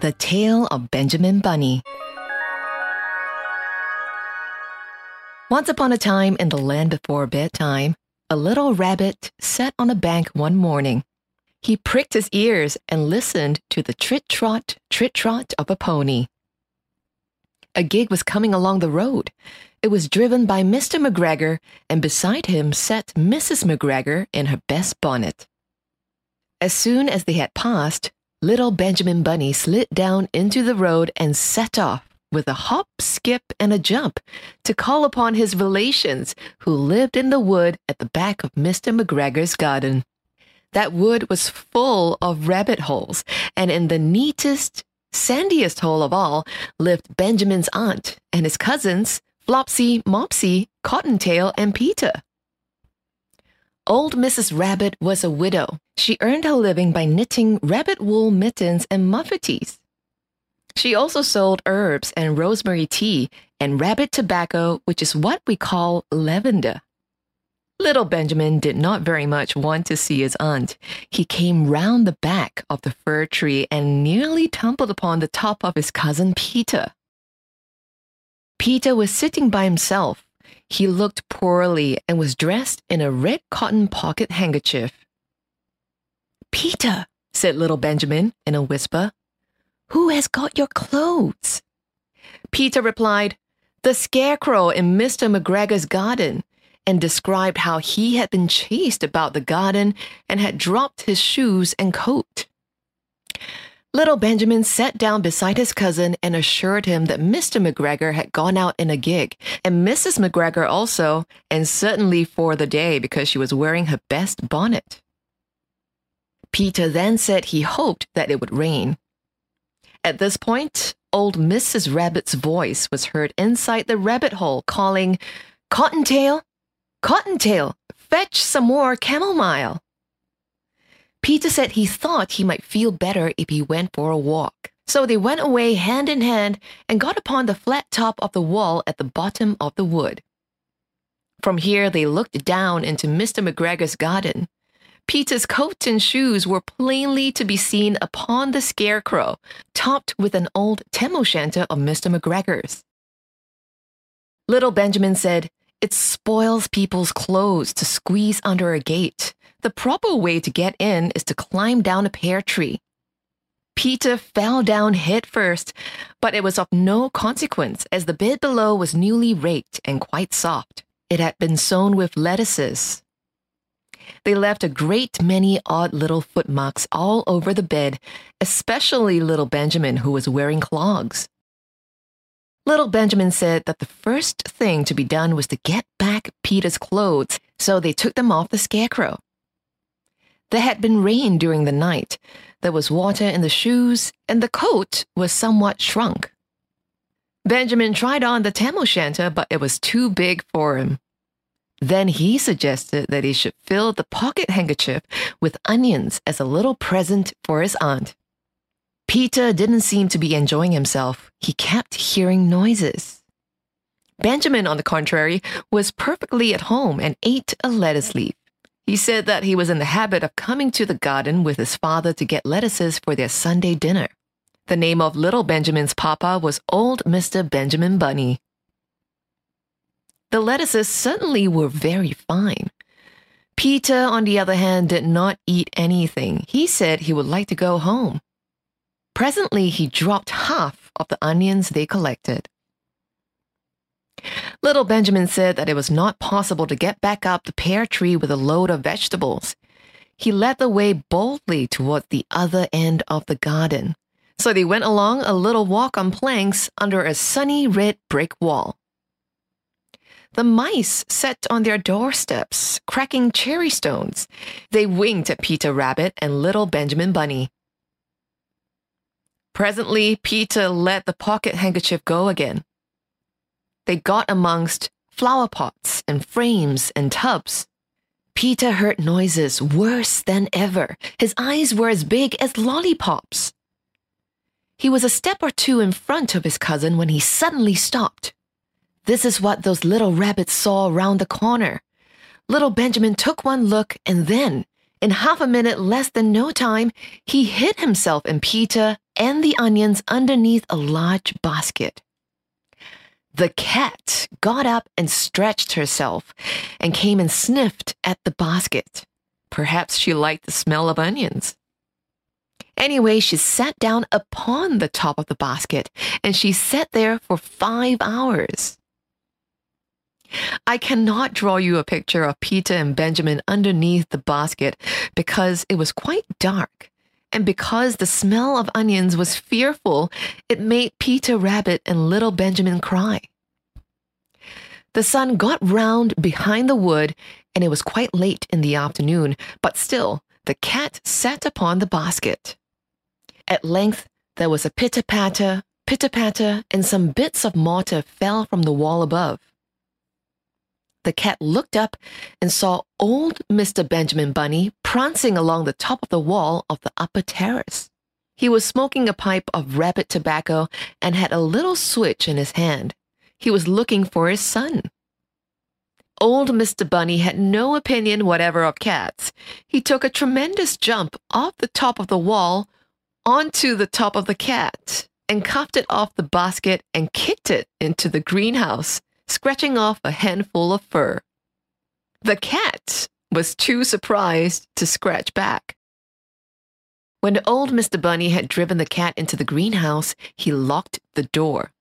The Tale of Benjamin Bunny. Once upon a time in the land before bedtime, a little rabbit sat on a bank one morning. He pricked his ears and listened to the trit trot, trit trot of a pony. A gig was coming along the road. It was driven by Mr. McGregor, and beside him sat Mrs. McGregor in her best bonnet. As soon as they had passed, little Benjamin Bunny slid down into the road and set off with a hop, skip, and a jump to call upon his relations who lived in the wood at the back of Mr. McGregor's garden. That wood was full of rabbit holes, and in the neatest, sandiest hole of all lived Benjamin's aunt and his cousins, Flopsy, Mopsy, Cottontail, and Peter. Old Mrs. Rabbit was a widow. She earned her living by knitting rabbit wool mittens and muffatees. She also sold herbs and rosemary tea and rabbit tobacco, which is what we call lavender. Little Benjamin did not very much want to see his aunt. He came round the back of the fir tree and nearly tumbled upon the top of his cousin Peter. Peter was sitting by himself. He looked poorly and was dressed in a red cotton pocket handkerchief. Peter, said little Benjamin in a whisper, who has got your clothes? Peter replied, The scarecrow in Mr. McGregor's garden, and described how he had been chased about the garden and had dropped his shoes and coat. Little Benjamin sat down beside his cousin and assured him that Mr. McGregor had gone out in a gig, and Mrs. McGregor also, and certainly for the day because she was wearing her best bonnet. Peter then said he hoped that it would rain. At this point, old Mrs. Rabbit's voice was heard inside the rabbit hole calling, Cottontail, Cottontail, fetch some more chamomile. Peter said he thought he might feel better if he went for a walk. So they went away hand in hand and got upon the flat top of the wall at the bottom of the wood. From here they looked down into Mr. McGregor's garden. Peter's coat and shoes were plainly to be seen upon the scarecrow, topped with an old tam o' shanter of Mr. McGregor's. Little Benjamin said, It spoils people's clothes to squeeze under a gate. The proper way to get in is to climb down a pear tree. Peter fell down head first, but it was of no consequence as the bed below was newly raked and quite soft. It had been sown with lettuces. They left a great many odd little footmarks all over the bed, especially little Benjamin, who was wearing clogs. Little Benjamin said that the first thing to be done was to get back Peter's clothes, so they took them off the scarecrow. There had been rain during the night. There was water in the shoes, and the coat was somewhat shrunk. Benjamin tried on the tam o' shanter, but it was too big for him. Then he suggested that he should fill the pocket handkerchief with onions as a little present for his aunt. Peter didn't seem to be enjoying himself. He kept hearing noises. Benjamin, on the contrary, was perfectly at home and ate a lettuce leaf. He said that he was in the habit of coming to the garden with his father to get lettuces for their Sunday dinner. The name of little Benjamin's papa was old Mr. Benjamin Bunny. The lettuces certainly were very fine. Peter, on the other hand, did not eat anything. He said he would like to go home. Presently, he dropped half of the onions they collected. Little Benjamin said that it was not possible to get back up the pear tree with a load of vegetables. He led the way boldly toward the other end of the garden. So they went along a little walk on planks under a sunny red brick wall. The mice sat on their doorsteps, cracking cherry stones. They winked at Peter Rabbit and little Benjamin Bunny. Presently, Peter let the pocket handkerchief go again. They got amongst flower pots and frames and tubs. Peter heard noises worse than ever. His eyes were as big as lollipops. He was a step or two in front of his cousin when he suddenly stopped. This is what those little rabbits saw around the corner. Little Benjamin took one look and then, in half a minute less than no time, he hid himself and Peter and the onions underneath a large basket. The cat got up and stretched herself and came and sniffed at the basket. Perhaps she liked the smell of onions. Anyway, she sat down upon the top of the basket and she sat there for five hours. I cannot draw you a picture of Peter and Benjamin underneath the basket because it was quite dark. And because the smell of onions was fearful, it made Peter Rabbit and little Benjamin cry. The sun got round behind the wood, and it was quite late in the afternoon, but still the cat sat upon the basket. At length there was a pitter patter, pitter patter, and some bits of mortar fell from the wall above. The cat looked up and saw old Mr. Benjamin Bunny prancing along the top of the wall of the upper terrace. He was smoking a pipe of rabbit tobacco and had a little switch in his hand. He was looking for his son. Old Mr. Bunny had no opinion whatever of cats. He took a tremendous jump off the top of the wall onto the top of the cat and cuffed it off the basket and kicked it into the greenhouse, scratching off a handful of fur. The cat was too surprised to scratch back. When old Mr. Bunny had driven the cat into the greenhouse, he locked the door.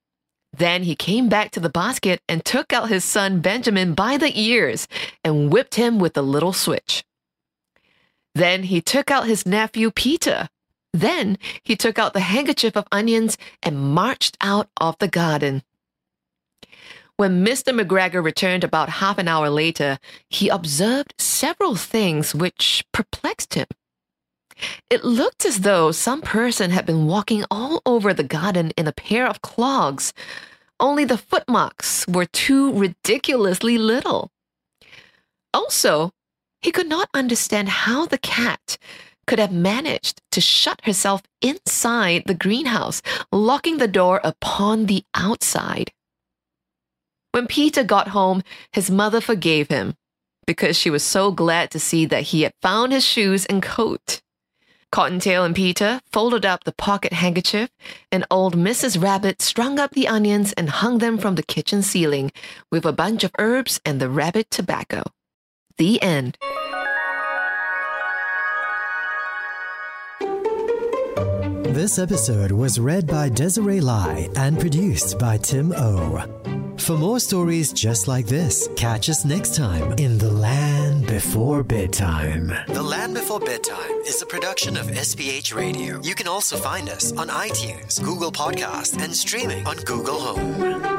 Then he came back to the basket and took out his son Benjamin by the ears and whipped him with a little switch. Then he took out his nephew Peter. Then he took out the handkerchief of onions and marched out of the garden. When Mr. McGregor returned about half an hour later, he observed several things which perplexed him. It looked as though some person had been walking all over the garden in a pair of clogs, only the footmarks were too ridiculously little. Also, he could not understand how the cat could have managed to shut herself inside the greenhouse, locking the door upon the outside. When Peter got home, his mother forgave him because she was so glad to see that he had found his shoes and coat. Cottontail and Peter folded up the pocket handkerchief, and old Mrs. Rabbit strung up the onions and hung them from the kitchen ceiling with a bunch of herbs and the rabbit tobacco. The end. This episode was read by Desiree Lai and produced by Tim O. For more stories just like this, catch us next time in The Land Before Bedtime. The Land Before Bedtime is a production of SPH Radio. You can also find us on iTunes, Google Podcast, and streaming on Google Home.